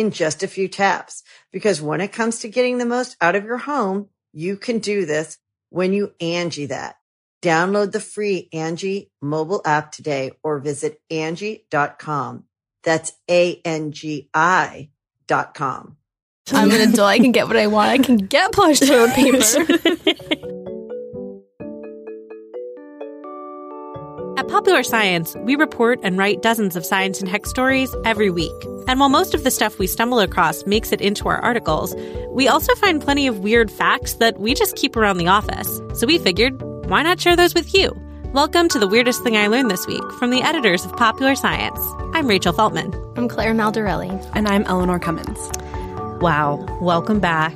in just a few taps. Because when it comes to getting the most out of your home, you can do this when you Angi that. Download the free Angi mobile app today or visit Angi.com. That's A-N-G-I dot com. I'm an adult. I can get what I want. I can get plush toilet paper. Popular Science, we report and write dozens of science and tech stories every week. And while most of the stuff we stumble across makes it into our articles, we also find plenty of weird facts that we just keep around the office. So we figured, why not share those with you? Welcome to the weirdest thing I learned this week from the editors of Popular Science. I'm Rachel Feltman. I'm Claire Maldarelli. And I'm Eleanor Cummins. Wow, welcome back.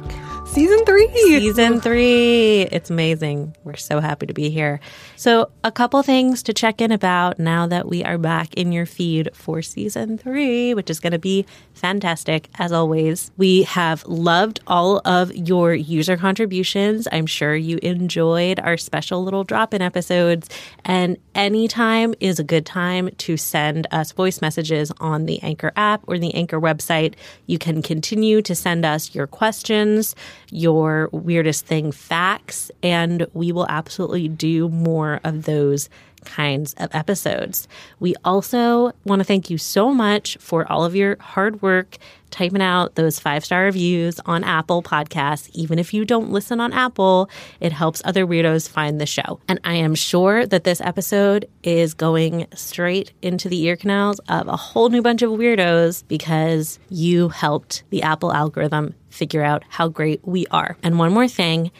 Season three. Season three. It's amazing. We're so happy to be here. So, a couple things to check in about now that we are back in your feed for season three, which is going to be fantastic as always. We have loved all of your user contributions. I'm sure you enjoyed our special little drop in episodes. And anytime is a good time to send us voice messages on the Anchor app or the Anchor website. You can continue to send us your questions your weirdest thing facts, and we will absolutely do more of those kinds of episodes. We also want to thank you so much for all of your hard work typing out those five star reviews on Apple Podcasts. Even if you don't listen on Apple, it helps other weirdos find the show. And I am sure that this episode is going straight into the ear canals of a whole new bunch of weirdos because you helped the Apple algorithm figure out how great we are. And one more thing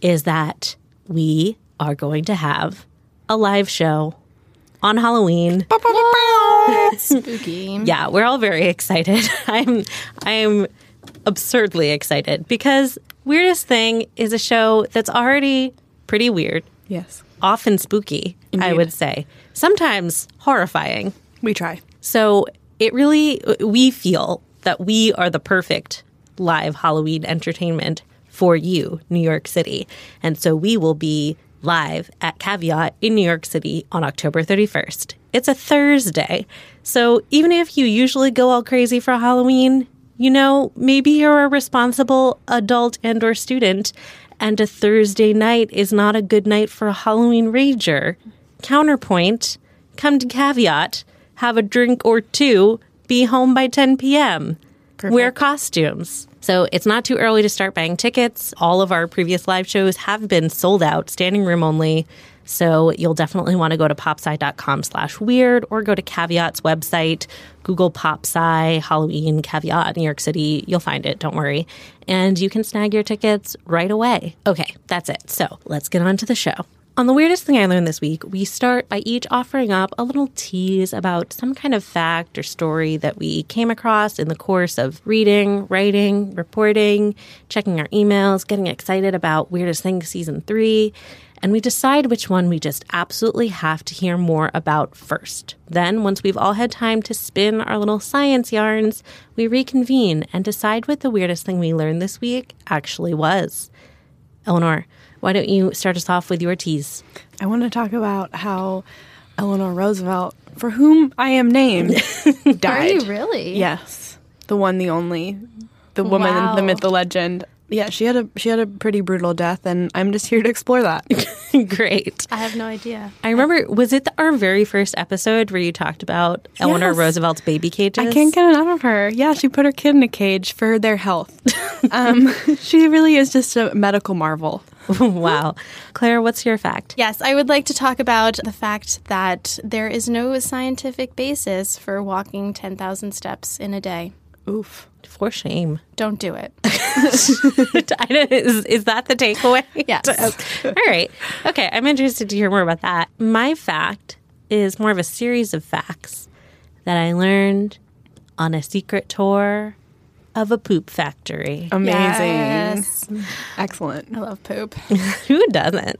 is that we are going to have a live show on Halloween. Spooky. Yeah, we're all very excited. I'm I'm absurdly excited because Weirdest Thing is a show that's already pretty weird, Yes. often spooky, I would say. Sometimes horrifying. We try. So, it really we feel that we are the perfect live Halloween entertainment for you, New York City. And so we will be live at Caveat in New York City on October 31st. It's a Thursday. So even if you usually go all crazy for Halloween, you know, maybe you're a responsible adult and or student and a Thursday night is not a good night for a Halloween rager. Counterpoint, come to Caveat, have a drink or two, be home by 10 p.m. Wear costumes. So it's not too early to start buying tickets. All of our previous live shows have been sold out, standing room only. So you'll definitely want to go to popsci.com slash weird or go to Caveat's website, Google PopSci, Halloween, Caveat, New York City. You'll find it, don't worry. And you can snag your tickets right away. Okay, that's it. So let's get on to the show. On the weirdest thing I learned this week, we start by each offering up a little tease about some kind of fact or story that we came across in the course of reading, writing, reporting, checking our emails, getting excited about Weirdest Thing season three, and we decide which one we just absolutely have to hear more about first. Then, once we've all had time to spin our little science yarns, we reconvene and decide what the weirdest thing we learned this week actually was. Eleanor, why don't you start us off with your tease? I want to talk about how Eleanor Roosevelt, for whom I am named, died. Are you really? Yes. The one, the only, the woman, Wow. the myth, the legend. Yeah, she had a she had a pretty brutal death, and I'm just here to explore that. Great. I have no idea. I remember, was it our very first episode where you talked about Eleanor Roosevelt's baby cages? I can't get enough of her. Yeah, she put her kid in a cage for their health. um, she really is just a medical marvel. wow. Claire, what's your fact? Yes, I would like to talk about the fact that there is no scientific basis for walking 10,000 steps in a day. Oof. For shame. Don't do it. Is, is that the takeaway? Yes. All right. Okay. I'm interested to hear more about that. My fact is more of a series of facts that I learned on a secret tour of a poop factory. Amazing. Yes. Excellent. I love poop. Who doesn't?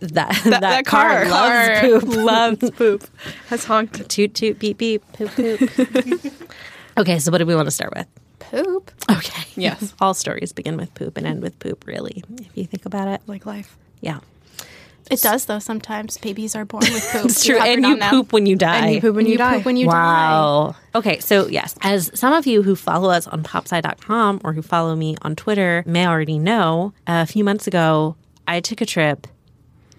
That, that, that car, car. loves Car poop. Loves poop. Has honked. toot toot beep beep poop poop. Okay, so what do we want to start with? Poop? Okay. Yes. All stories begin with poop and end with poop, really, if you think about it. Like life. Yeah. It does, though. Sometimes babies are born with poop. It's true. covered And on you them. poop when you die. And you poop when And you, you die. poop when you die. Wow. Okay, so yes, as some of you who follow us on popsci.com or who follow me on Twitter may already know, a few months ago, I took a trip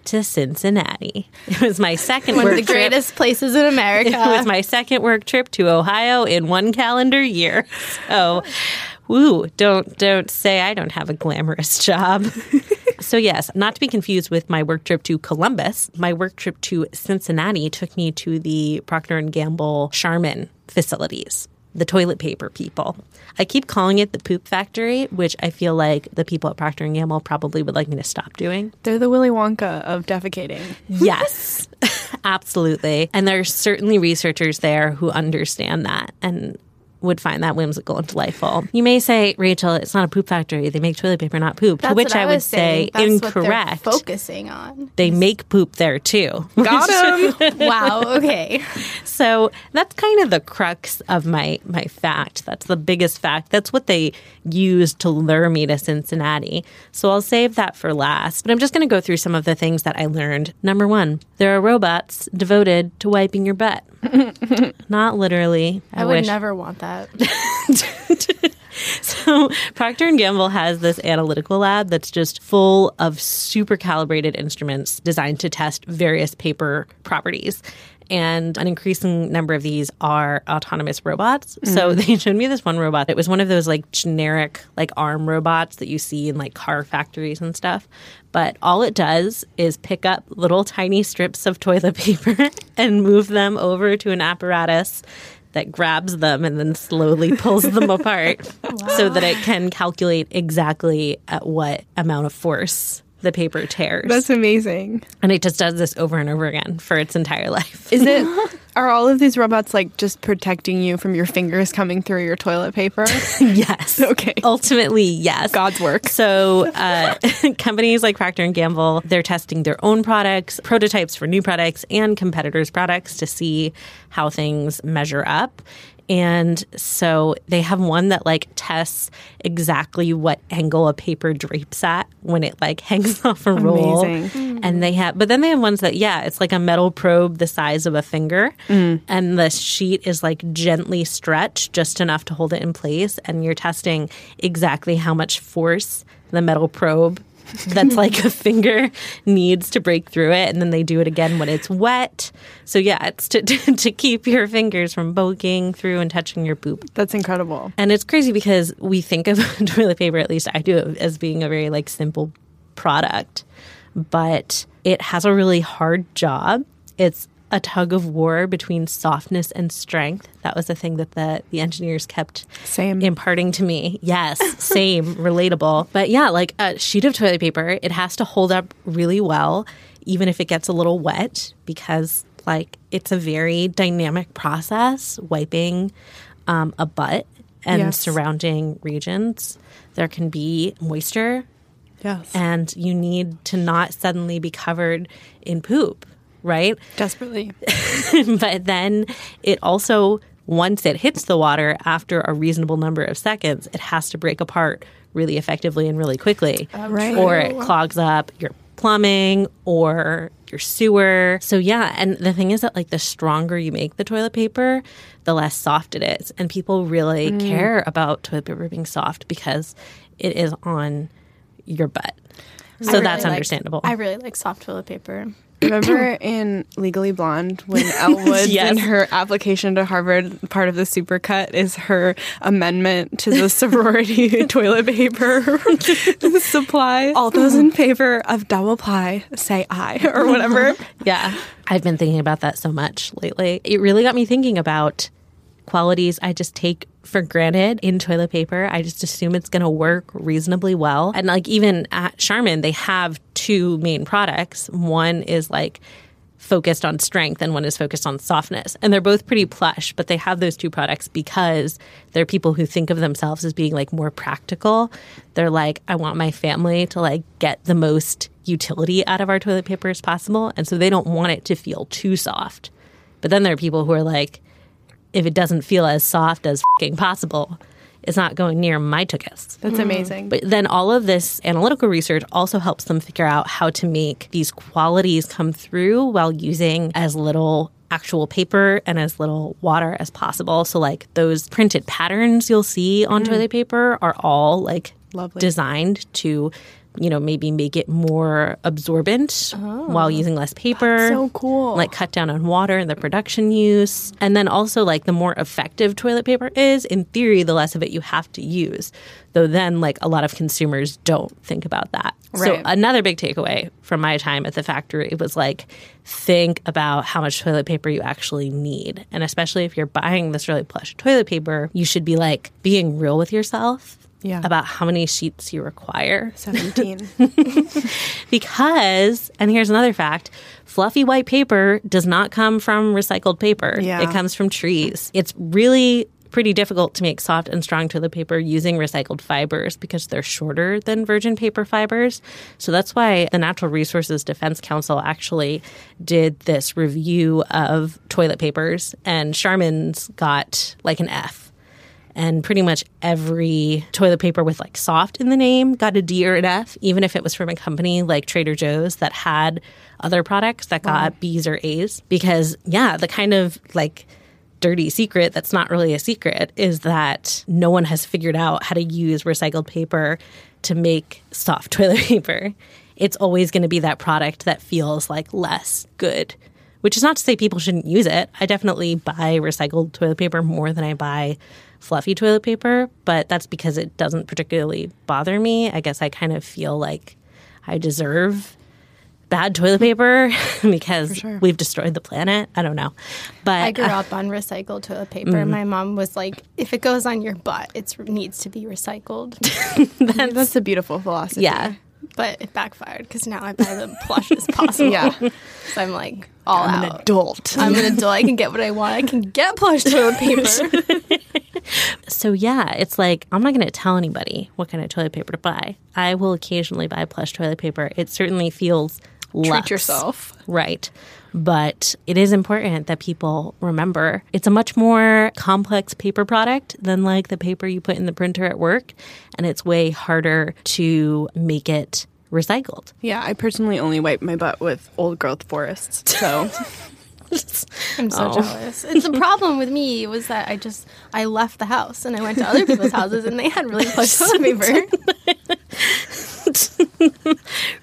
to Cincinnati. It was my second One of the trip. greatest places in America. It was my second work trip to Ohio in one calendar year. So, woo, don't don't say I don't have a glamorous job. so yes, not to be confused with my work trip to Columbus. My work trip to Cincinnati took me to the Procter and Gamble Charmin facilities. The toilet paper people. I keep calling it the poop factory, which I feel like the people at Procter and Gamble probably would like me to stop doing. They're the Willy Wonka of defecating. Yes, absolutely. And there are certainly researchers there who understand that and would find that whimsical and delightful. You may say, Rachel, it's not a poop factory. They make toilet paper, not poop. That's to which what I, would say. That's incorrect. What focusing on. they make poop there too. Got him. wow. Okay. So that's kind of the crux of my my fact. That's the biggest fact. That's what they used to lure me to Cincinnati. So I'll save that for last. But I'm just going to go through some of the things that I learned. Number one, there are robots devoted to wiping your butt. Not literally. I, I would wish. never want that. So Procter and Gamble has this analytical lab that's just full of super calibrated instruments designed to test various paper properties. And an increasing number of these are autonomous robots. So mm. they showed me this one robot. It was one of those like generic like arm robots that you see in like car factories and stuff. But all it does is pick up little tiny strips of toilet paper and move them over to an apparatus that grabs them and then slowly pulls them apart so that it can calculate exactly at what amount of force the paper tears. That's amazing. and it just does this over and over again for its entire life. Is it? Are all of these robots like just protecting you from your fingers coming through your toilet paper? yes. Okay. Ultimately, yes. God's work. So, uh, companies like Procter and Gamble, they're testing their own products, prototypes for new products, and competitors' products to see how things measure up. And so they have one that like tests exactly what angle a paper drapes at when it like hangs off a roll. Amazing. And they have, but then they have ones that, yeah, it's like a metal probe the size of a finger. Mm. And the sheet is like gently stretched just enough to hold it in place. And you're testing exactly how much force the metal probe that's like a finger needs to break through it. And then they do it again when it's wet. So, yeah, it's to, to, keep your fingers from poking through and touching your poop. That's incredible. And it's crazy because we think of toilet paper, at least I do, as being a very like simple product, but it has a really hard job. It's a tug of war between softness and strength. That was the thing that the, the engineers kept Same. imparting to me. Yes, same, relatable. But yeah, like a sheet of toilet paper, it has to hold up really well, even if it gets a little wet, because like it's a very dynamic process wiping um, a butt and Yes. surrounding regions. There can be moisture, Yes. and you need to not suddenly be covered in poop, right? Desperately. but then it also once it hits the water after a reasonable number of seconds it has to break apart really effectively and really quickly right. or it clogs up your plumbing or your sewer so yeah and the thing is that like the stronger you make the toilet paper the less soft it is and people really mm. care about toilet paper being soft because it is on your butt. So really that's like- understandable. I really like soft toilet paper. Remember in Legally Blonde when Elle Woods Yes. in her application to Harvard, part of the supercut is her amendment to the sorority toilet paper supply. All those in favor of double ply, say aye or whatever. Yeah. I've been thinking about that so much lately. It really got me thinking about qualities I just take for granted in toilet paper. I just assume it's going to work reasonably well. And like even at Charmin, they have two main products. One is like focused on strength and one is focused on softness. And they're both pretty plush, but they have those two products because they're people who think of themselves as being like more practical. They're like, I want my family to like get the most utility out of our toilet paper as possible. And so they don't want it to feel too soft. But then there are people who are like, if it doesn't feel as soft as possible, it's not going near my tuchus. That's hmm. amazing. But then all of this analytical research also helps them figure out how to make these qualities come through while using as little actual paper and as little water as possible. So like those printed patterns you'll see on hmm. toilet paper are all like Lovely. designed to you know maybe make it more absorbent oh. while using less paper so cool. like cut down on water and the production use. And then also like the more effective toilet paper is, in theory, the less of it you have to use. Though then like a lot of consumers don't think about that. So another big takeaway from my time at the factory was like think about how much toilet paper you actually need. And especially if you're buying this really plush toilet paper, you should be like being real with yourself Yeah. about how many sheets you require 17. because, and here's another fact fluffy white paper does not come from recycled paper. Yeah. It comes from trees. It's really pretty difficult to make soft and strong toilet paper using recycled fibers because they're shorter than virgin paper fibers. So that's why the Natural Resources Defense Council actually did this review of toilet papers, and Charmin's got like an F and pretty much every toilet paper with like soft in the name got a D or an F, even if it was from a company like Trader Joe's that had other products that got B's or A's. Because, yeah, the kind of like dirty secret that's not really a secret is that no one has figured out how to use recycled paper to make soft toilet paper. It's always going to be that product that feels like less good which is not to say people shouldn't use it. I definitely buy recycled toilet paper more than I buy fluffy toilet paper, but that's because it doesn't particularly bother me. I guess I kind of feel like I deserve bad toilet paper because we've destroyed the planet. I don't know. But I grew uh, up on recycled toilet paper. My mom was like, if it goes on your butt, it needs to be recycled. That's a beautiful philosophy. yeah. but it backfired because now I buy the plush as possible. Yeah. So I'm like, all I'm an out. adult. I'm an adult. I can get what I want. I can get plush toilet paper. So yeah, it's like I'm not going to tell anybody what kind of toilet paper to buy. I will occasionally buy plush toilet paper. It certainly feels Treat luxe. yourself. Right. But it is important that people remember it's a much more complex paper product than like the paper you put in the printer at work. And it's way harder to make it recycled. Yeah, I personally only wipe my butt with old growth forests. So I'm so jealous. It's the problem with me was that I just I left the house and I went to other people's houses and they had really plush toilet paper.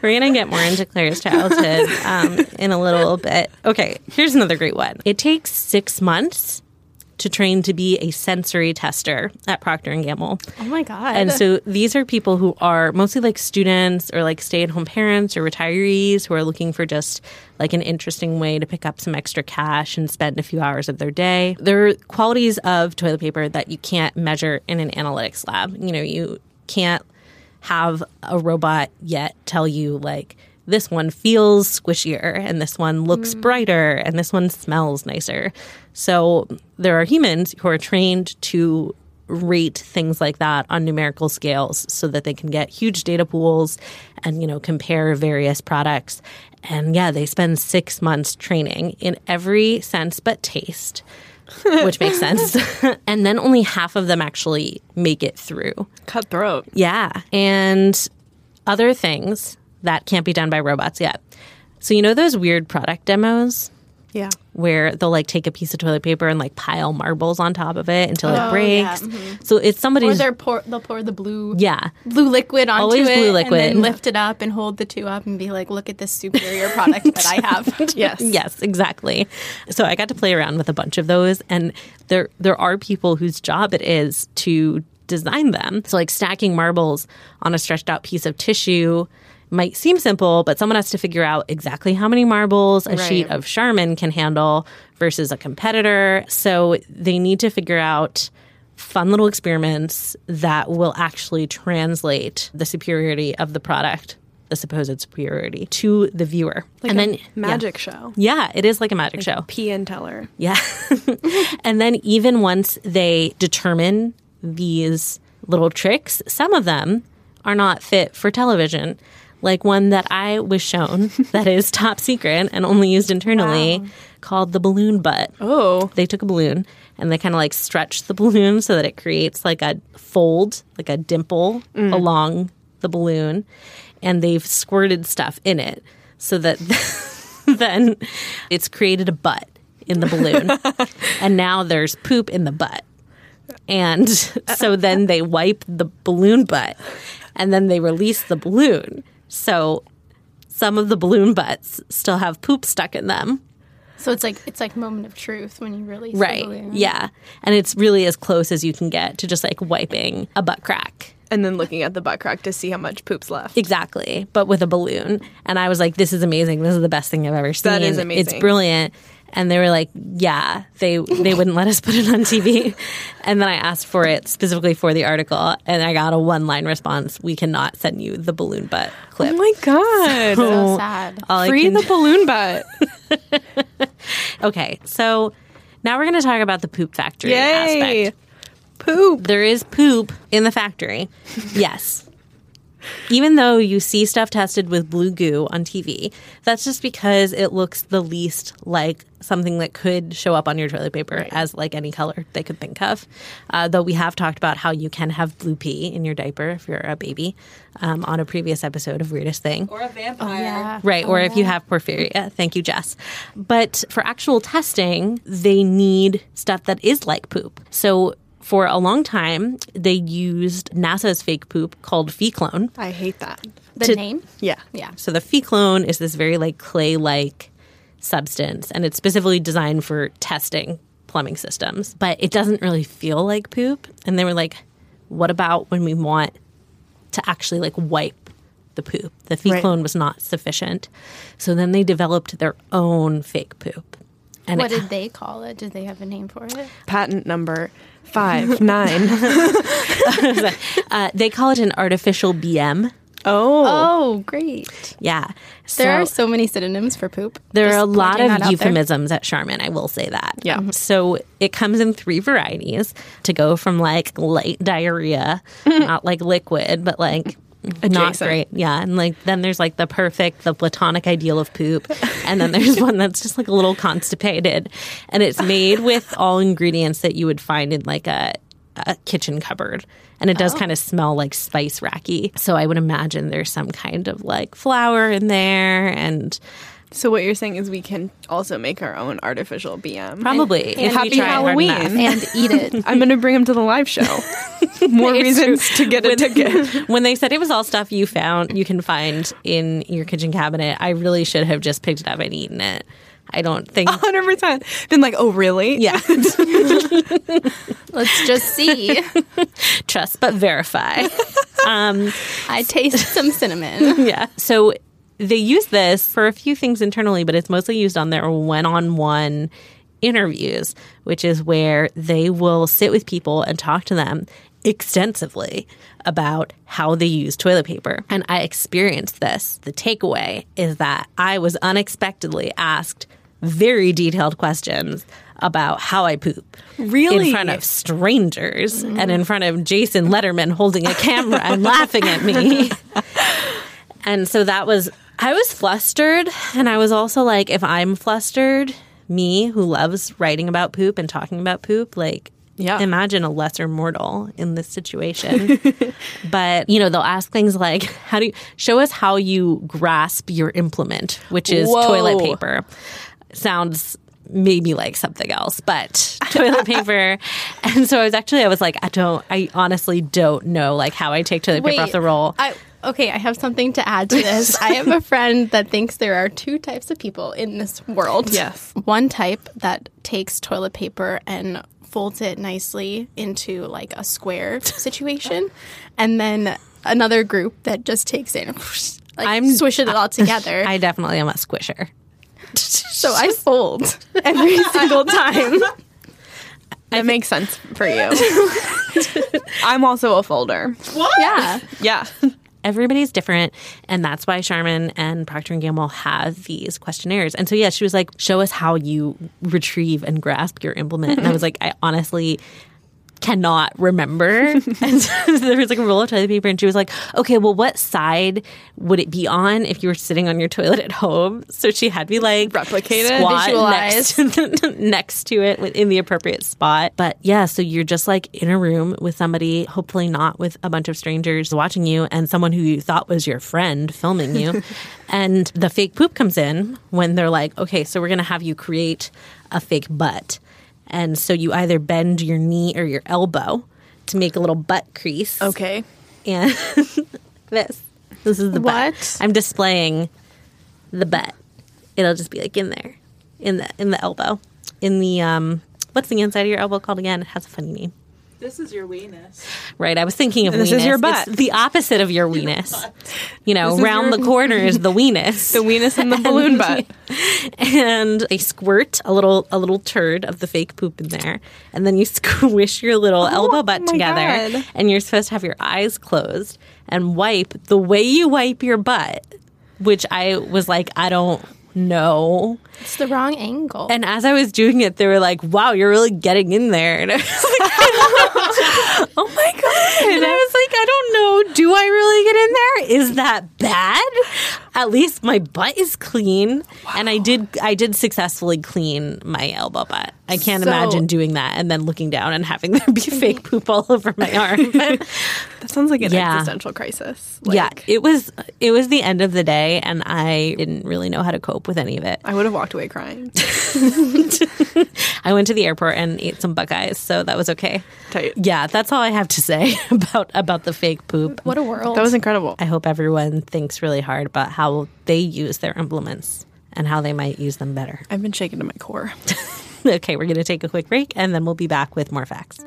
We're going to get more into Claire's childhood um, in a little bit. Okay, here's another great one. It takes six months to train to be a sensory tester at Procter and Gamble. Oh my god! And so these are people who are mostly like students or like stay at home parents or retirees who are looking for just like an interesting way to pick up some extra cash and spend a few hours of their day. There are qualities of toilet paper that you can't measure in an analytics lab. You know, you can't have a robot yet tell you like this one feels squishier and this one looks mm. brighter and this one smells nicer. So there are humans who are trained to rate things like that on numerical scales so that they can get huge data pools and you know compare various products and yeah they spend 6 months training in every sense but taste which makes sense and then only half of them actually make it through cutthroat. yeah. And other things that can't be done by robots yet. So, you know those weird product demos? Yeah. where they'll like take a piece of toilet paper and like pile marbles on top of it until it Oh, breaks. yeah, mhm. So it's Or somebody's they're pour, they'll pour the blue yeah. blue liquid onto Always it blue and liquid. then lift it up and hold the two up and be like, look at this superior product that I have. Yes. Yes, exactly. So I got to play around with a bunch of those and there there are people whose job it is to design them. So like stacking marbles on a stretched out piece of tissue might seem simple, but someone has to figure out exactly how many marbles a sheet of Charmin can handle versus a competitor. So they need to figure out fun little experiments that will actually translate the superiority of the product, the supposed superiority, to the viewer. and then yeah. Magic show. Yeah, it is like a magic show. Penn and Teller. Yeah. and then even once they determine these little tricks, some of them are not fit for television. Like one that I was shown that is top secret and only used internally called the balloon butt. Oh. They took a balloon and they kind of like stretched the balloon so that it creates like a fold, like a dimple mm. along the balloon. And they've squirted stuff in it so that then it's created a butt in the balloon. and now there's poop in the butt. And so then they wipe the balloon butt and then they release the balloon. So some of the balloon butts still have poop stuck in them. So it's like it's like moment of truth when you release Right. the balloon. Yeah. And it's really as close as you can get to just like wiping a butt crack. And then looking at the butt crack to see how much poop's left. Exactly. But with a balloon. And I was like, this is amazing. This is the best thing I've ever seen. That is It's brilliant. And they were like, yeah, they they wouldn't let us put it on TV. And then I asked for it specifically for the article, and I got a one line response: "We cannot send you the balloon butt oh clip." Oh my god. So sad. Free can- the balloon butt. okay, so now we're going to talk about the poop factory Yay. aspect. Poop. There is poop in the factory. Yes. Even though you see stuff tested with blue goo on TV, that's just because it looks the least like something that could show up on your toilet paper as like any color they could think of. Uh, though we have talked about how you can have blue pee in your diaper if you're a baby um, on a previous episode of Weirdest Thing. Or a vampire. Yeah. Right, or if you have porphyria. Thank you, Jess. But for actual testing, they need stuff that is like poop. So for a long time, they used NASA's fake poop called Feclone. I hate that. The To- name? Yeah. Yeah. So the Feclone is this very like clay-like substance, and it's specifically designed for testing plumbing systems. But it doesn't really feel like poop. And they were like, "What about when we want to actually like wipe the poop?" The Right. Feclone was not sufficient, so then they developed their own fake poop. And What it, did they call it? Did they have a name for it? Patent number five nine. uh, they call it an artificial BM. Oh. Oh, great. Yeah, There are So- so many synonyms for poop. There Just are a lot of out there. euphemisms at Charmin, I will say that. Yeah. Mhm. So it comes in three varieties to go from like light diarrhea, not like liquid, but like not Adjacent. great. Yeah. And like then there's like the perfect, the platonic ideal of poop. And then there's one that's just like a little constipated. And it's made with all ingredients that you would find in like a, a kitchen cupboard. And it does oh. kind of smell like spice racky. So I would imagine there's some kind of like flour in there and So what you're saying is we can also make our own artificial BM. Probably. if we Happy Halloween. and eat it. I'm going to bring him to the live show. More reasons true. to get a ticket. when they said it was all stuff you found, you can find in your kitchen cabinet, I really should have just picked it up and eaten it. I don't think. 100%. Been like, oh, really? Yeah, Let's just see. trust but verify. Um, I taste some cinnamon. yeah. So they use this for a few things internally, but it's mostly used on their one on one interviews, which is where they will sit with people and talk to them extensively about how they use toilet paper. And I experienced this. The takeaway is that I was unexpectedly asked very detailed questions about how I poop. Really? In front of strangers and in front of Jason Letterman holding a camera and laughing at me. And so that was, I was flustered. And I was also like, if I'm flustered, me who loves writing about poop and talking about poop, like, Yeah. imagine a lesser mortal in this situation. but, you know, they'll ask things like, how do you show us how you grasp your implement, which is Whoa. toilet paper? Sounds maybe like something else, but toilet paper. and so I was actually, I was like, I don't, I honestly don't know like how I take toilet paper off the roll. I, okay, I have something to add to this. I have a friend that thinks there are two types of people in this world. Yes. One type that takes toilet paper and folds it nicely into like a square situation, and then another group that just takes it and like I'm- swishes it all together. I definitely am a squisher. so I fold every single time. That makes sense for you. I'm also a folder. What? Yeah. Yeah. Everybody's different and that's why charmin and procter and gamble have these questionnaires. And so yeah she was like show us how you retrieve and grasp your implement. And i was like i honestly cannot remember. And so there was like a roll of toilet paper and she was like okay well what side would it be on if you were sitting on your toilet at home? So she had me like Replicate it, next, next to it in the appropriate spot. But yeah so you're just like in a room with somebody hopefully not with a bunch of strangers watching you and someone who you thought was your friend filming you. And the fake poop comes in when they're like okay so we're going to have you create a fake butt and so you either bend your knee or your elbow to make a little butt crease. Okay. And this. This is the butt. What? I'm displaying the butt. It'll just be like in there. In the in the elbow. In the um what's the inside of your elbow called again? It has a funny name. This is your weenus. Right. I was thinking of This weenus. is your butt. It's the opposite of your weenus. You know, This round your- the corner is the weenus. The weenus and the balloon butt. and they squirt a little a little turd of the fake poop in there and then you squish your little oh elbow butt Oh together God. and you're supposed to have your eyes closed and wipe the way you wipe your butt which i was like i don't know It's the wrong angle. and as i was doing it they were like wow you're really getting in there. And i was like oh my god. And i was like i don't know. Do i really get in there? Is that bad? At least my butt is clean. And i did i did successfully clean my elbow butt. I can't So- imagine doing that and then looking down and having there be fake poop all over my arm. That sounds like an Yeah. existential crisis. yeah. Like, it was it was the end of the day and i didn't really know how to cope with any of it. I would have walked away crying. i went to the airport and ate some buckeyes so that was okay. Tight. yeah that's all i have to say about about the fake poop what a world. That was incredible. I hope everyone thinks really hard about how they use their implements and how they might use them better. I've been shaken to my core. okay, we're going to take a quick break and then we'll be back with more facts.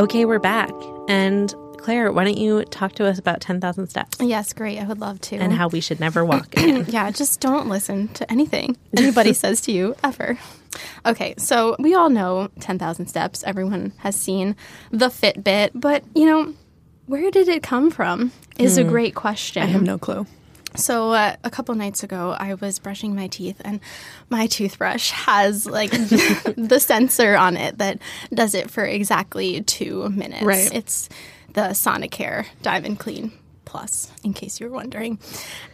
Okay, we're back. And Claire, why don't you talk to us about 10,000 steps yes, great. I would love to. and how we should never walk again? yeah, just don't listen to anything anybody says to you ever. Okay, so we all know 10,000 steps. Everyone has seen the Fitbit, but you know, where did it come from? Is a great question. I have no clue. So uh, a couple nights ago, I was brushing my teeth, and my toothbrush has like the sensor on it that does it for exactly two minutes. Right. It's the Sonicare Diamond Clean Plus, in case you were wondering.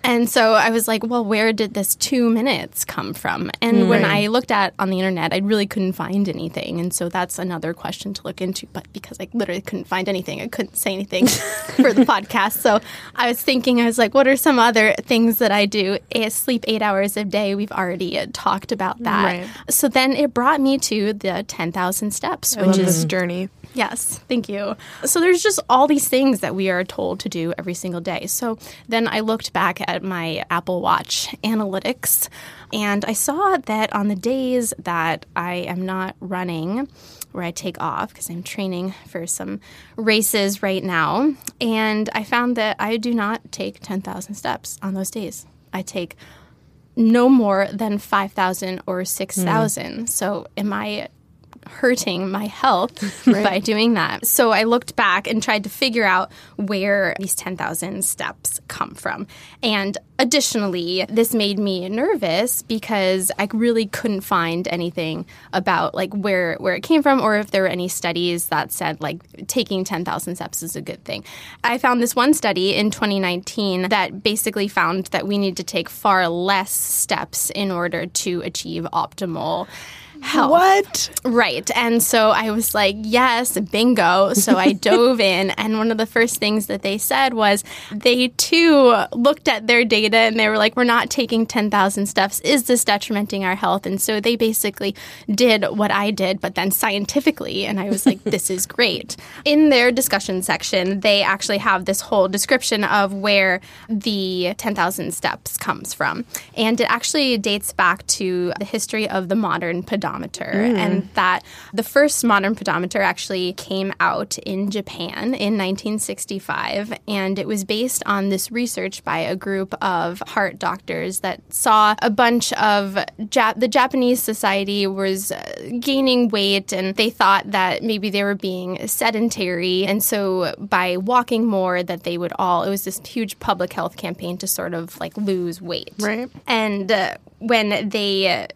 And so I was like, well, where did this two minutes come from? And when I looked at on the internet, I really couldn't find anything. And so that's another question to look into. But because I literally couldn't find anything, I couldn't say anything for the podcast. So I was thinking, I was like, what are some other things that I do? I sleep eight hours a day. We've already uh, talked about that. Right. So then it brought me to the 10,000 steps, which is this journey. Yes, thank you. So there's just all these things that we are told to do every single day. So then I looked back at my Apple Watch analytics and I saw that on the days that I am not running, where I take off because I'm training for some races right now, and I found that I do not take 10,000 steps on those days. I take no more than 5,000 or 6,000. Hmm. So am I hurting my health by doing that. So I looked back and tried to figure out where these 10,000 steps come from. And additionally, this made me nervous because I really couldn't find anything about like where where it came from or if there were any studies that said like taking 10,000 steps is a good thing. I found this one study in 2019 that basically found that we need to take far less steps in order to achieve optimal health. What? Right. And so I was like, yes, bingo. So I dove in. And one of the first things that they said was they too looked at their data and they were like, we're not taking 10,000 steps. Is this detrimenting our health? And so they basically did what I did, but then scientifically. And I was like, this is great. In their discussion section, they actually have this whole description of where the 10,000 steps comes from. And it actually dates back to the history of the modern pedometer, and that the first modern pedometer actually came out in Japan in 1965. And it was based on this research by a group of heart doctors that saw a bunch of Jap- the Japanese society was uh, gaining weight, and they thought that maybe they were being sedentary. And so by walking more, that they would all, it was this huge public health campaign to sort of like lose weight. Right. And uh, when they uh,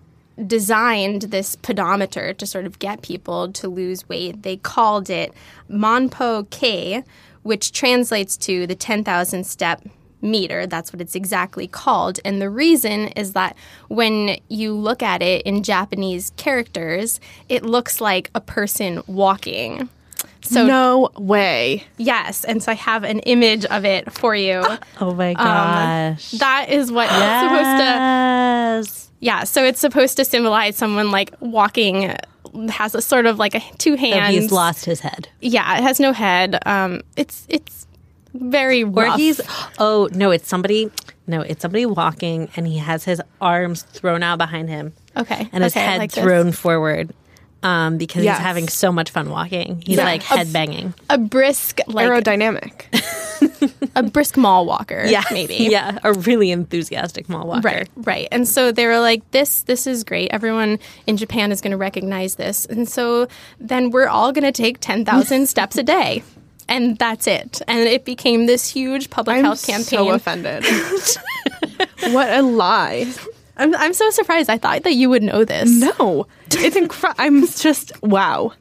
designed this pedometer to sort of get people to lose weight, they called it Manpo-kei, which translates to the 10,000 step meter. That's what it's exactly called. And the reason is that when you look at it in Japanese characters, it looks like a person walking. So no way. yes, and so I have an image of it for you. Oh my um, gosh. That is what it's supposed to yes. Yeah, so it's supposed to symbolize someone like walking has a sort of like a two So hands. he's lost his head. Yeah, it has no head. Um, it's it's very Or he's oh no, it's somebody no, it's somebody walking and he has his arms thrown out behind him okay, and his okay, head like this. thrown forward. Um, because Yes. he's having so much fun walking. He's Yeah. like head banging. a brisk like Aerodynamic. a brisk mall walker. Yeah. maybe. Yeah. A really enthusiastic mall walker. Right, right. And so they were like, this this is great. Everyone in Japan is going to recognize this. And so then we're all going to take 10,000 steps a day. And that's it. And it became this huge public I'm health campaign. so offended. what a lie. I'm, I'm so surprised. I thought that you would know this. No. It's incredible. I'm just, wow.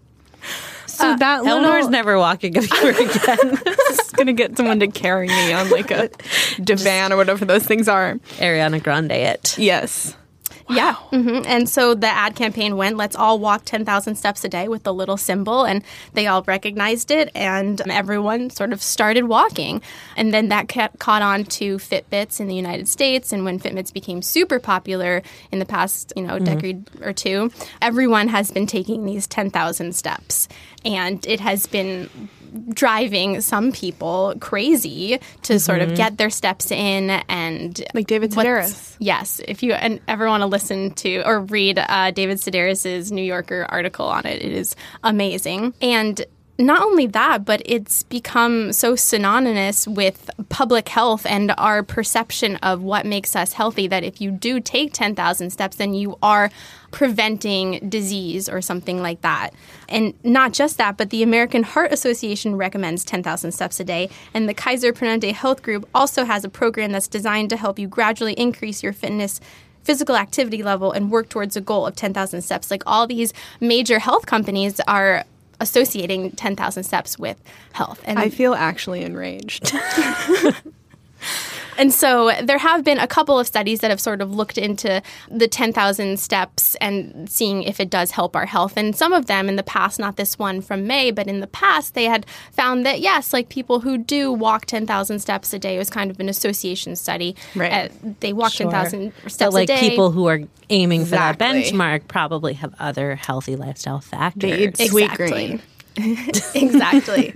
So uh, that little, Eleanor's never walking ever again. just going to get someone to carry me on like a divan or whatever those things are. Ariana Grande it. Yes. Yeah. hmm And so the ad campaign went, let's all walk 10,000 steps a day with the little symbol. And they all recognized it, and everyone sort of started walking. And then that kept, caught on to Fitbits in the United States. And when Fitbits became super popular in the past, you know, decade or two, everyone has been taking these 10,000 steps. And it has been driving some people crazy to sort of get their steps in and Like David Sedaris. Yes, if you and ever want to listen to or read uh, David Sedaris's New Yorker article on it, it is amazing. And not only that, but it's become so synonymous with public health and our perception of what makes us healthy that if you do take 10,000 steps, then you are preventing disease or something like that. And not just that, but the American Heart Association recommends 10,000 steps a day. And the Kaiser Permanente Health Group also has a program that's designed to help you gradually increase your fitness physical activity level and work towards a goal of 10,000 steps. Like all these major health companies are associating 10,000 steps with health. And I feel actually enraged. and so there have been a couple of studies that have sort of looked into the 10,000 steps and seeing if it does help our health. And some of them in the past, not this one from May, but in the past, they had found that yes, like people who do walk 10,000 steps a day, it was kind of an association study. Right. Uh, they walk Sure. 10,000 steps So like a day. people who are aiming for that benchmark probably have other healthy lifestyle factors. They eat sweet Exactly. green. exactly.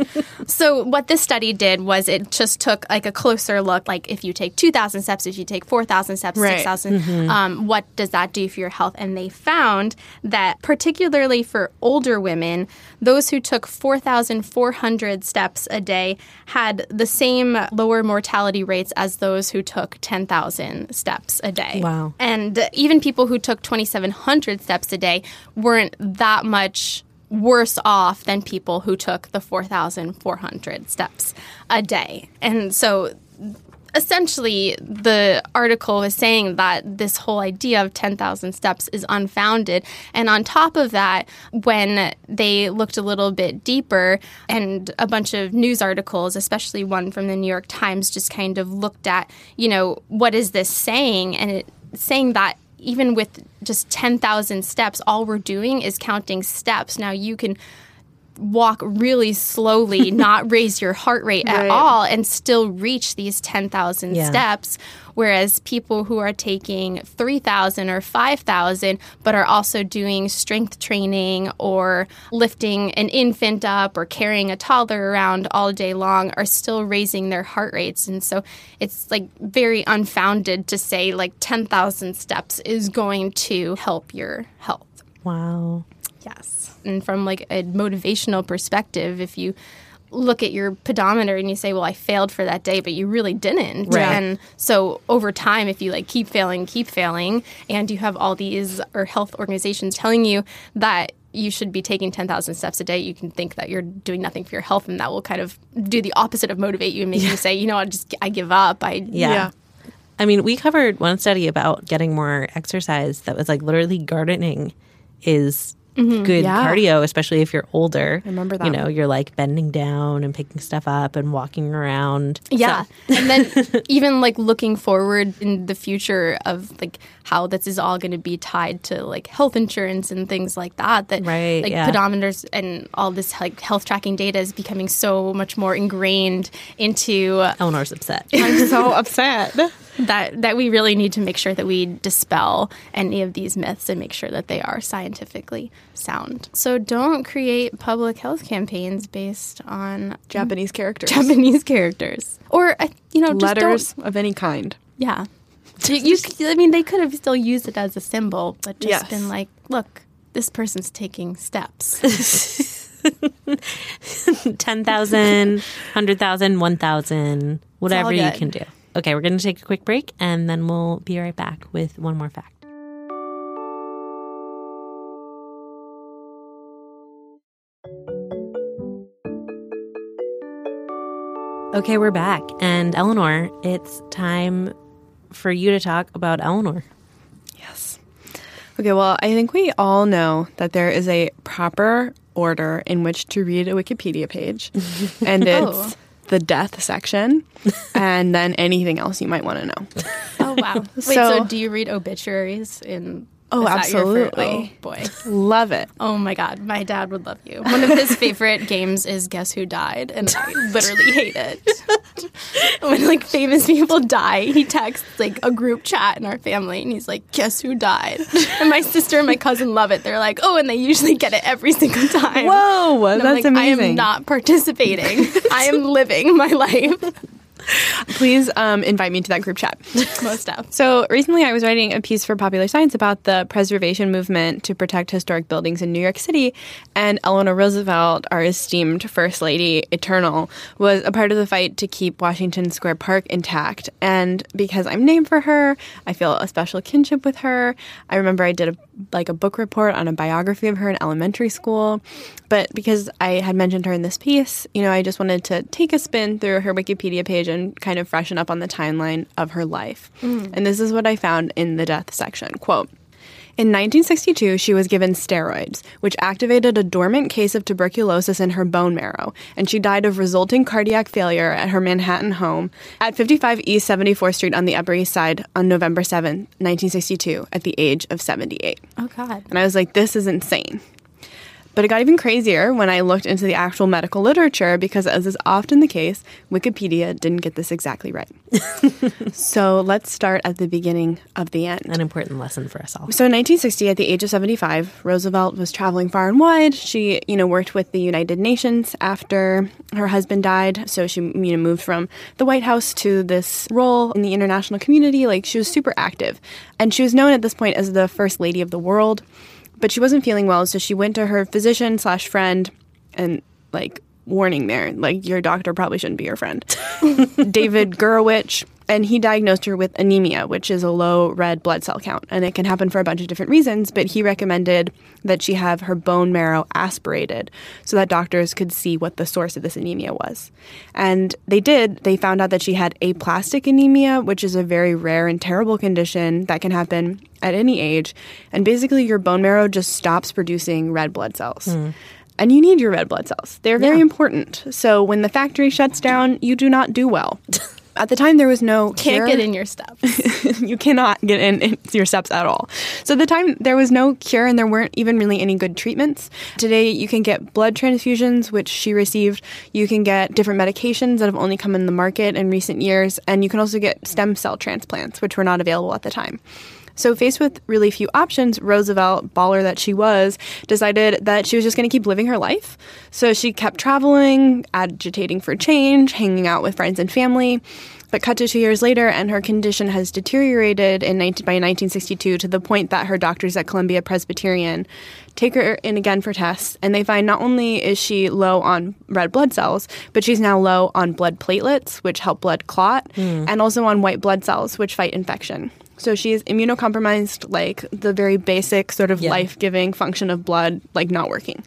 so what this study did was it just took like a closer look, like if you take two thousand steps, if you take four thousand steps, Right. six thousand, um, what does that do for your health? And they found that particularly for older women, those who took four thousand four hundred steps a day had the same lower mortality rates as those who took ten thousand steps a day. Wow. And even people who took 2,700 steps a day weren't that much worse off than people who took the 4,400 steps a day. And so essentially the article was saying that this whole idea of 10,000 steps is unfounded and on top of that when they looked a little bit deeper and a bunch of news articles especially one from the New York Times just kind of looked at you know what is this saying and it saying that even with just 10,000 steps, all we're doing is counting steps. Now you can walk really slowly, not raise your heart rate at Right. all, and still reach these 10,000 Yeah. steps. Whereas people who are taking 3,000 or 5,000, but are also doing strength training or lifting an infant up or carrying a toddler around all day long, are still raising their heart rates. And so it's like very unfounded to say like 10,000 steps is going to help your health. Wow. Yes. And from like a motivational perspective, if you look at your pedometer and you say, "Well, I failed for that day," but you really didn't. Right. And so over time, if you like keep failing, keep failing, and you have all these or health organizations telling you that you should be taking 10,000 steps a day, you can think that you're doing nothing for your health and that will kind of do the opposite of motivate you and make you say, "You know i just I give up." I Yeah. Yeah. I mean, we covered one study about getting more exercise that was like literally gardening is Mm-hmm. good Yeah. cardio, especially if you're older. I remember You know, you're like bending down and picking stuff up and walking around. Yeah. So- and then even like looking forward in the future of like how this is all going to be tied to like health insurance and things like that that Right, like yeah. pedometers and all this like health tracking data is becoming so much more ingrained into Eleanor's upset. I'm so upset. That that we really need to make sure that we dispel any of these myths and make sure that they are scientifically sound. So don't create public health campaigns based on Japanese characters. Japanese characters or uh, you know just don't- Letters of any kind. yeah. You, you, c- I mean, they could have still used it as a symbol, but just Yes. been like, look, this person's taking steps. 10,000, 100,000, 1,000, whatever you can do. Okay, we're going to take a quick break and then we'll be right back with one more fact. Okay, we're back. And Eleanor, it's time for you to talk about Eleanor. Yes. Okay, well, I think we all know that there is a proper order in which to read a Wikipedia page, and it's Oh. The death section, and then anything else you might want to know. oh, wow. Wait, so, So- do you read obituaries in. Oh, is that your absolutely. oh, boy. Love it. Oh, my God. My dad would love you. One of his favorite games is Guess Who Died, and I literally hate it. when, like, famous people die, he texts, like, a group chat in our family, and he's like, Guess who died? And my sister and my cousin love it. They're like, oh, and they usually get it every single time. Whoa, And I'm that's like, I am not participating. I am living my life. Please um, invite me to that group chat. Most of. So recently, I was writing a piece for Popular Science about the preservation movement to protect historic buildings in New York City, and Eleanor Roosevelt, our esteemed First Lady, eternal, was a part of the fight to keep Washington Square Park intact. And because I'm named for her, I feel a special kinship with her. I remember I did a like a book report on a biography of her in elementary school, but because I had mentioned her in this piece, you know, I just wanted to take a spin through her Wikipedia page and kind of freshen up on the timeline of her life. Mm. And this is what I found in the death section. Quote, in 1962, she was given steroids, which activated a dormant case of tuberculosis in her bone marrow, and she died of resulting cardiac failure at her Manhattan home at 55 East 74th Street on the Upper East Side on November 7, 1962, at the age of 78. Oh, God. And I was like, this is insane. But it got even crazier when I looked into the actual medical literature because, as is often the case, Wikipedia didn't get this exactly right. so let's start at the beginning of the end. An important lesson for us all. So in 1960, at the age of 75, Roosevelt was traveling far and wide. She, you know, worked with the United Nations after her husband died. So she, you know, moved from the White House to this role in the international community. Like she was super active. And she was known at this point as the first lady of the world. But she wasn't feeling well, so she went to her physician slash friend and like warning there, like your doctor probably shouldn't be your friend. David Gurewitsch, and he diagnosed her with anemia, which is a low red blood cell count, and it can happen for a bunch of different reasons. But he recommended that she have her bone marrow aspirated so that doctors could see what the source of this anemia was. And they did. They found out that she had aplastic anemia, which is a very rare and terrible condition that can happen at any age. And basically, your bone marrow just stops producing red blood cells. Hmm. And you need your red blood cells. They're very Yeah. important. So when the factory shuts down, you do not do well. At the time, there was no Can't cure. get in your steps. you cannot get in, in your steps at all. So at the time there was no cure and there weren't even really any good treatments. Today you can get blood transfusions, which she received. You can get different medications that have only come in the market in recent years, and you can also get stem cell transplants, which were not available at the time. So, faced with really few options, Roosevelt, baller that she was, decided that she was just going to keep living her life. So, she kept traveling, agitating for change, hanging out with friends and family. But cut to two years later, and her condition has deteriorated in 19, by 1962 to the point that her doctors at Columbia Presbyterian take her in again for tests, and they find not only is she low on red blood cells, but she's now low on blood platelets, which help blood clot, hmm. and also on white blood cells, which fight infection. So she is immunocompromised, like the very basic sort of Yeah. life giving function of blood, like not working.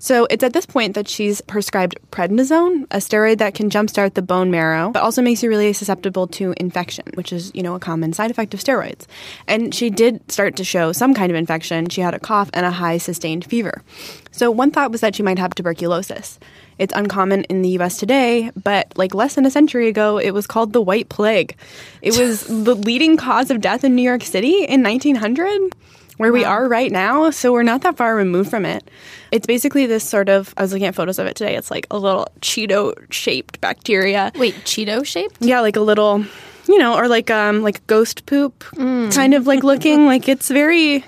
So it's at this point that she's prescribed prednisone, a steroid that can jumpstart the bone marrow, but also makes you really susceptible to infection, which is, you know, a common side effect of steroids. And she did start to show some kind of infection. She had a cough and a high sustained fever. So one thought was that she might have tuberculosis. It's uncommon in the US today, but like less than a century ago, it was called the White Plague. It was the leading cause of death in New York City in 1900 where we are right now. So we're not that far removed from it. It's basically this sort of, I was looking at photos of it today. It's like a little Cheeto shaped bacteria. Wait, Cheeto shaped? Yeah, like a little, you know, or like um like ghost poop kind of like looking. like it's very,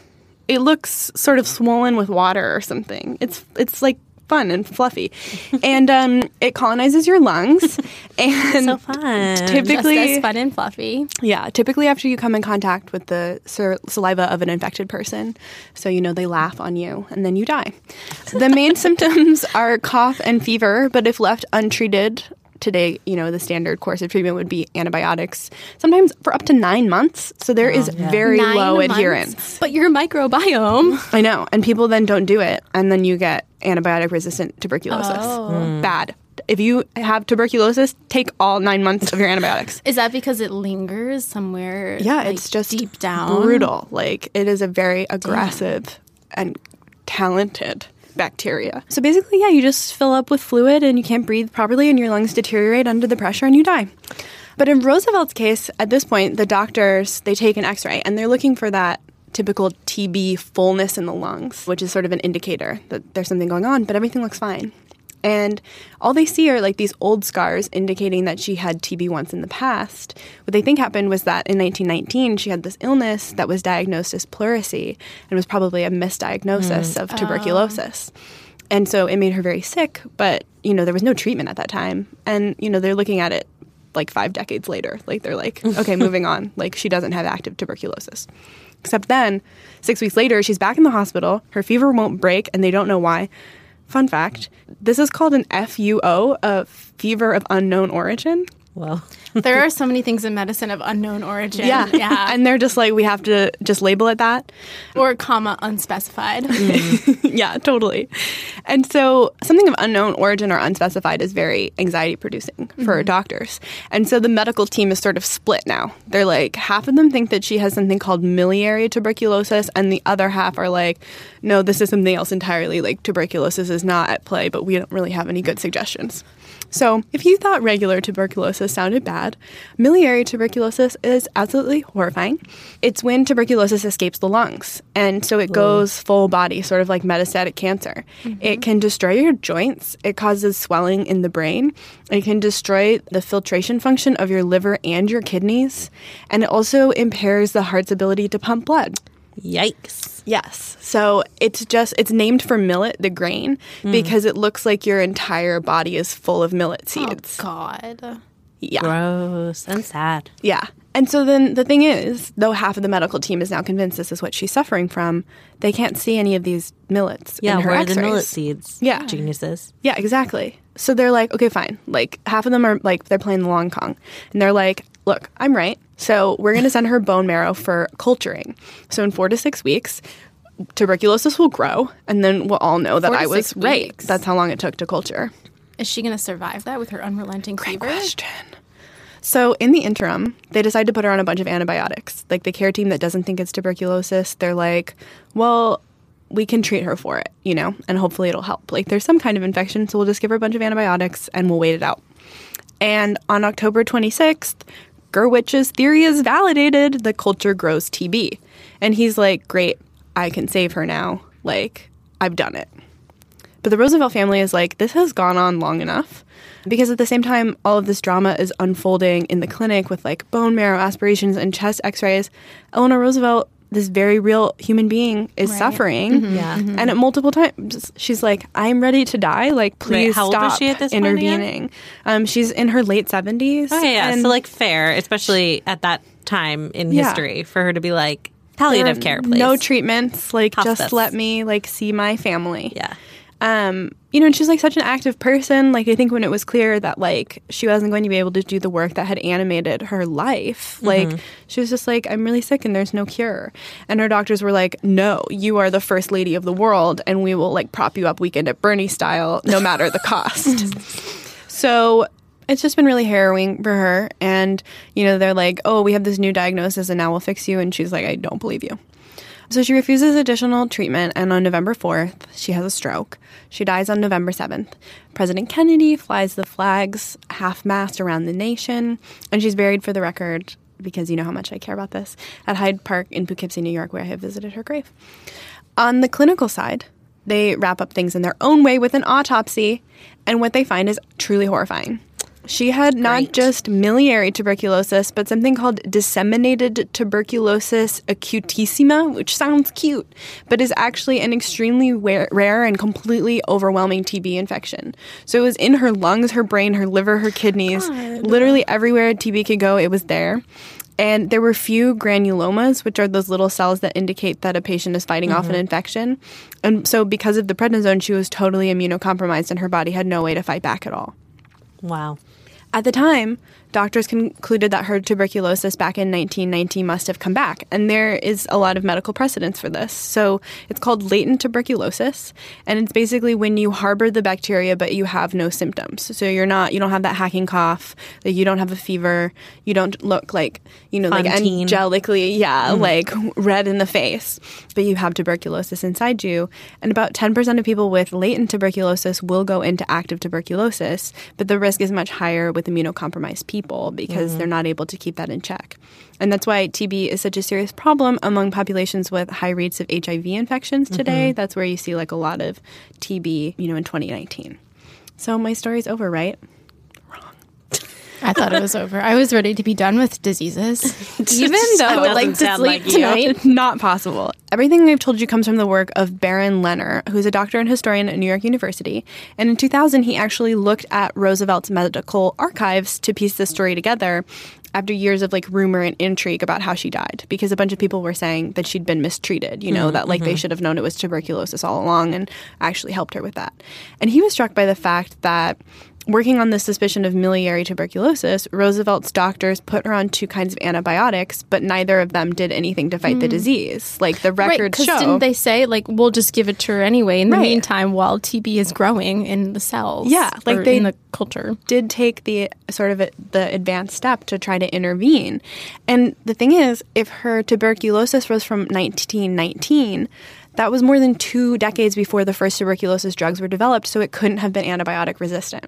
it looks sort of swollen with water or something. It's it's like fun and fluffy, and um it colonizes your lungs. And So fun. typically, Just as fun and fluffy. yeah, typically after you come in contact with the sir- saliva of an infected person, so you know they laugh on you and then you die. The main symptoms are cough and fever, but if left untreated, today, you know, the standard course of treatment would be antibiotics, sometimes for up to nine months. So there is very Nine low months. adherence. But your microbiome. I know. And people then don't do it, and then you get antibiotic resistant tuberculosis. Oh. Hmm. Bad. If you have tuberculosis, take all nine months of your antibiotics. Is that because it lingers somewhere? Yeah, like, it's just deep down. brutal. Like it is a very aggressive and talented bacteria. So basically, yeah, you just fill up with fluid and you can't breathe properly and your lungs deteriorate under the pressure and you die. But in Roosevelt's case, at this point, the doctors they take an X-ray and they're looking for that typical TB fullness in the lungs, which is sort of an indicator that there's something going on, but everything looks fine. And all they see are like these old scars indicating that she had TB once in the past. What they think happened was that in 1919, she had this illness that was diagnosed as pleurisy and was probably a misdiagnosis mm. of tuberculosis. Ah. And so it made her very sick, but, you know, there was no treatment at that time. And, you know, they're looking at it like five decades later. Like they're like, okay, moving on. Like she doesn't have active tuberculosis. Except then, six weeks later, she's back in the hospital. Her fever won't break, and they don't know why. Fun fact this is called an FUO, a fever of unknown origin. Well, There are so many things in medicine of unknown origin. Yeah. Yeah. and they're just like, we have to just label it that. or comma unspecified. yeah, totally. And so something of unknown origin or unspecified is very anxiety producing for mm-hmm. doctors. And so the medical team is sort of split now. They're like, half of them think that she has something called miliary tuberculosis, and the other half are like, no, this is something else entirely. Like tuberculosis is not at play, but we don't really have any good suggestions. So, if you thought regular tuberculosis sounded bad, miliary tuberculosis is absolutely horrifying. It's when tuberculosis escapes the lungs, and so it goes full body, sort of like metastatic cancer. It mm-hmm. can destroy your joints, it causes swelling in the brain, it can destroy the filtration function of your liver and your kidneys, and it also impairs the heart's ability to pump blood. yikes. Yes. So it's just it's named for millet, the grain, hmm. because it looks like your entire body is full of millet oh, seeds. God. yeah. Gross and sad. Yeah. And so then the thing is, though half of the medical team is now convinced this is what she's suffering from, they can't see any of these millets Yeah, in her where are the millet seeds? Yeah. Geniuses. Yeah, exactly. So they're like, okay, fine. Like half of them are like they're playing the long Kong, and they're like, look, I'm right. So we're going to send her bone marrow for culturing. So in four to six weeks, tuberculosis will grow, and then we'll all know that I was right. weeks. That's how long it took to culture. Is she going to survive that with her unrelenting fever? So in the interim, they decide to put her on a bunch of antibiotics. Like the care team that doesn't think it's tuberculosis, they're like, well, we can treat her for it, you know, and hopefully it'll help. Like there's some kind of infection, so we'll just give her a bunch of antibiotics and we'll wait it out. And on October 26th, Gurewitsch's theory is validated. The culture grows TB. And he's like, great, I can save her now. Like, I've done it. But the Roosevelt family is like, this has gone on long enough. Because at the same time, all of this drama is unfolding in the clinic with like bone marrow aspirations and chest x rays. Eleanor Roosevelt, this very real human being, is suffering. Yeah. And at multiple times, she's like, I'm ready to die. Like, please how stop she at this intervening. Um, she's in her late 70s. Okay, yeah. and so like fair, especially at that time in Yeah. history, for her to be like there palliative care, please. No treatments. Like, Hospice. just let me like see my family. Yeah. Um, you know, and she's like such an active person. Like, I think when it was clear that like she wasn't going to be able to do the work that had animated her life, like she was just like, I'm really sick and there's no cure. And her doctors were like, No, you are the first lady of the world, and we will like prop you up weekend at Bernie style, no matter the cost. so it's just been really harrowing for her. And, you know, they're like, oh, we have this new diagnosis and now we'll fix you. And she's like, I don't believe you. So she refuses additional treatment, and on November 4th, she has a stroke. She dies on November 7th. President Kennedy flies the flags half mast around the nation, and she's buried for the record, because you know how much I care about this, at Hyde Park in Poughkeepsie, New York, where I have visited her grave. On the clinical side, they wrap up things in their own way with an autopsy, and what they find is truly horrifying. She had not just miliary tuberculosis, but something called disseminated tuberculosis acutissima, which sounds cute, but is actually an extremely rare and completely overwhelming TB infection. So it was in her lungs, her brain, her liver, her kidneys, literally everywhere TB could go, it was there. And there were few granulomas, which are those little cells that indicate that a patient is fighting off an mm-hmm. infection. And so, because of the prednisone, she was totally immunocompromised and her body had no way to fight back at all. Wow. At the time, doctors concluded that her tuberculosis back in 1919 must have come back, and there is a lot of medical precedence for this. So it's called latent tuberculosis, and it's basically when you harbor the bacteria but you have no symptoms. So you're not, you don't have that hacking cough, like you don't have a fever, you don't look like, you know, like angelically, yeah, mm. like red in the face, but you have tuberculosis inside you. And about 10% of people with latent tuberculosis will go into active tuberculosis, but the risk is much higher with immunocompromised people because they're mm-hmm. not able to keep that in check. And that's why TB is such a serious problem among populations with high rates of HIV infections mm-hmm. today. That's where you see like a lot of TB, you know, in 2019. So my story's over, right? I thought it was over. I was ready to be done with diseases. Even though I would like to sleep like you. tonight. Not possible. Everything I've told you comes from the work of Barron Lerner, who's a doctor and historian at New York University. And in 2000, he actually looked at Roosevelt's medical archives to piece this story together after years of like rumor and intrigue about how she died because a bunch of people were saying that she'd been mistreated, you know, that like they should have known it was tuberculosis all along and actually helped her with that. And he was struck by the fact that Working on the suspicion of miliary tuberculosis, Roosevelt's doctors put her on two kinds of antibiotics, but neither of them did anything to fight the disease. Like the Hmm. Right, show. didn't they say like we'll just give it to her anyway in the Right. meantime while TB is growing in the cells? Yeah, like they- in the culture. did take the sort of the advanced step to try to intervene. And the thing is, if her tuberculosis was from 1919, that was more than two decades before the first tuberculosis drugs were developed, so it couldn't have been antibiotic resistant.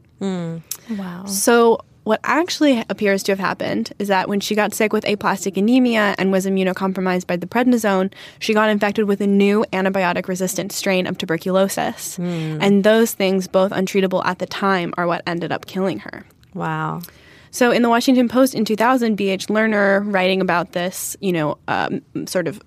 Wow. So, what actually appears to have happened is that when she got sick with aplastic anemia and was immunocompromised by the prednisone, she got infected with a new antibiotic resistant strain of tuberculosis. And those things, both untreatable at the time, are what ended up killing her. Wow. So in the Washington Post in 2000, B.H. Lerner, writing about this, you know, um, sort of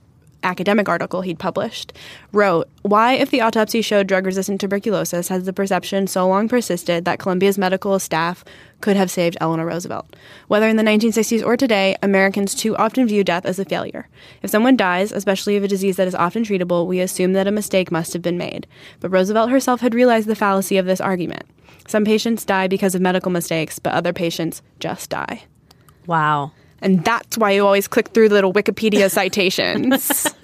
academic article he'd published, wrote, Why, if the autopsy showed drug resistant tuberculosis, has the perception so long persisted that Columbia's medical staff could have saved Eleanor Roosevelt? Whether in the 1960s or today, Americans too often view death as a failure. If someone dies, especially of a disease that is often treatable, we assume that a mistake must have been made. But Roosevelt herself had realized the fallacy of this argument. Some patients die because of medical mistakes, but other patients just die. Wow. And that's why you always click through the little Wikipedia citations.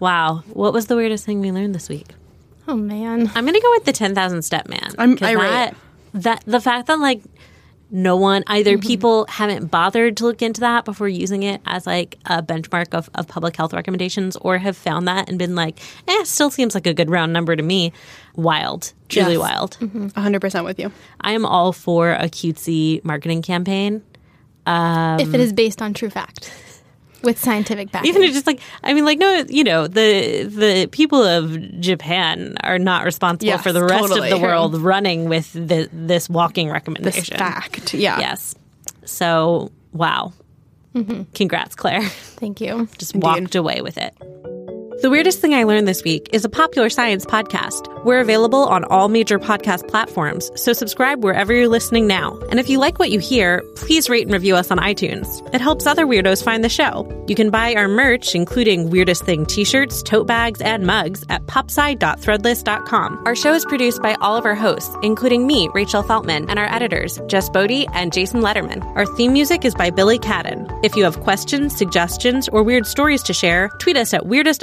Wow. What was the weirdest thing we learned this week? Oh man. I'm gonna go with the ten thousand step man. I'm 'Cause irate. That, that the fact that like no one either people haven't bothered to look into that before using it as like a benchmark of, of public health recommendations or have found that and been like eh still seems like a good round number to me wild truly Yes. wild 100% with you. i am all for a cutesy marketing campaign if it is based on true fact with scientific backing. even if just like i mean like no you know the the people of japan are not responsible Yes, for the rest totally. of the world running with the, this walking This recommendation fact. Yeah. yes so wow mm-hmm. congrats claire Thank you. just walked away with it. The Weirdest Thing I Learned This Week is a popular science podcast. We're available on all major podcast platforms, so subscribe wherever you're listening now. And if you like what you hear, please rate and review us on iTunes. It helps other weirdos find the show. You can buy our merch, including Weirdest Thing t shirts, tote bags, and mugs, at popsci.threadless.com. Our show is produced by all of our hosts, including me, Rachel Feltman, and our editors, Jess Boddy and Jason Letterman. Our theme music is by Billy Cadden. If you have questions, suggestions, or weird stories to share, tweet us at weirdest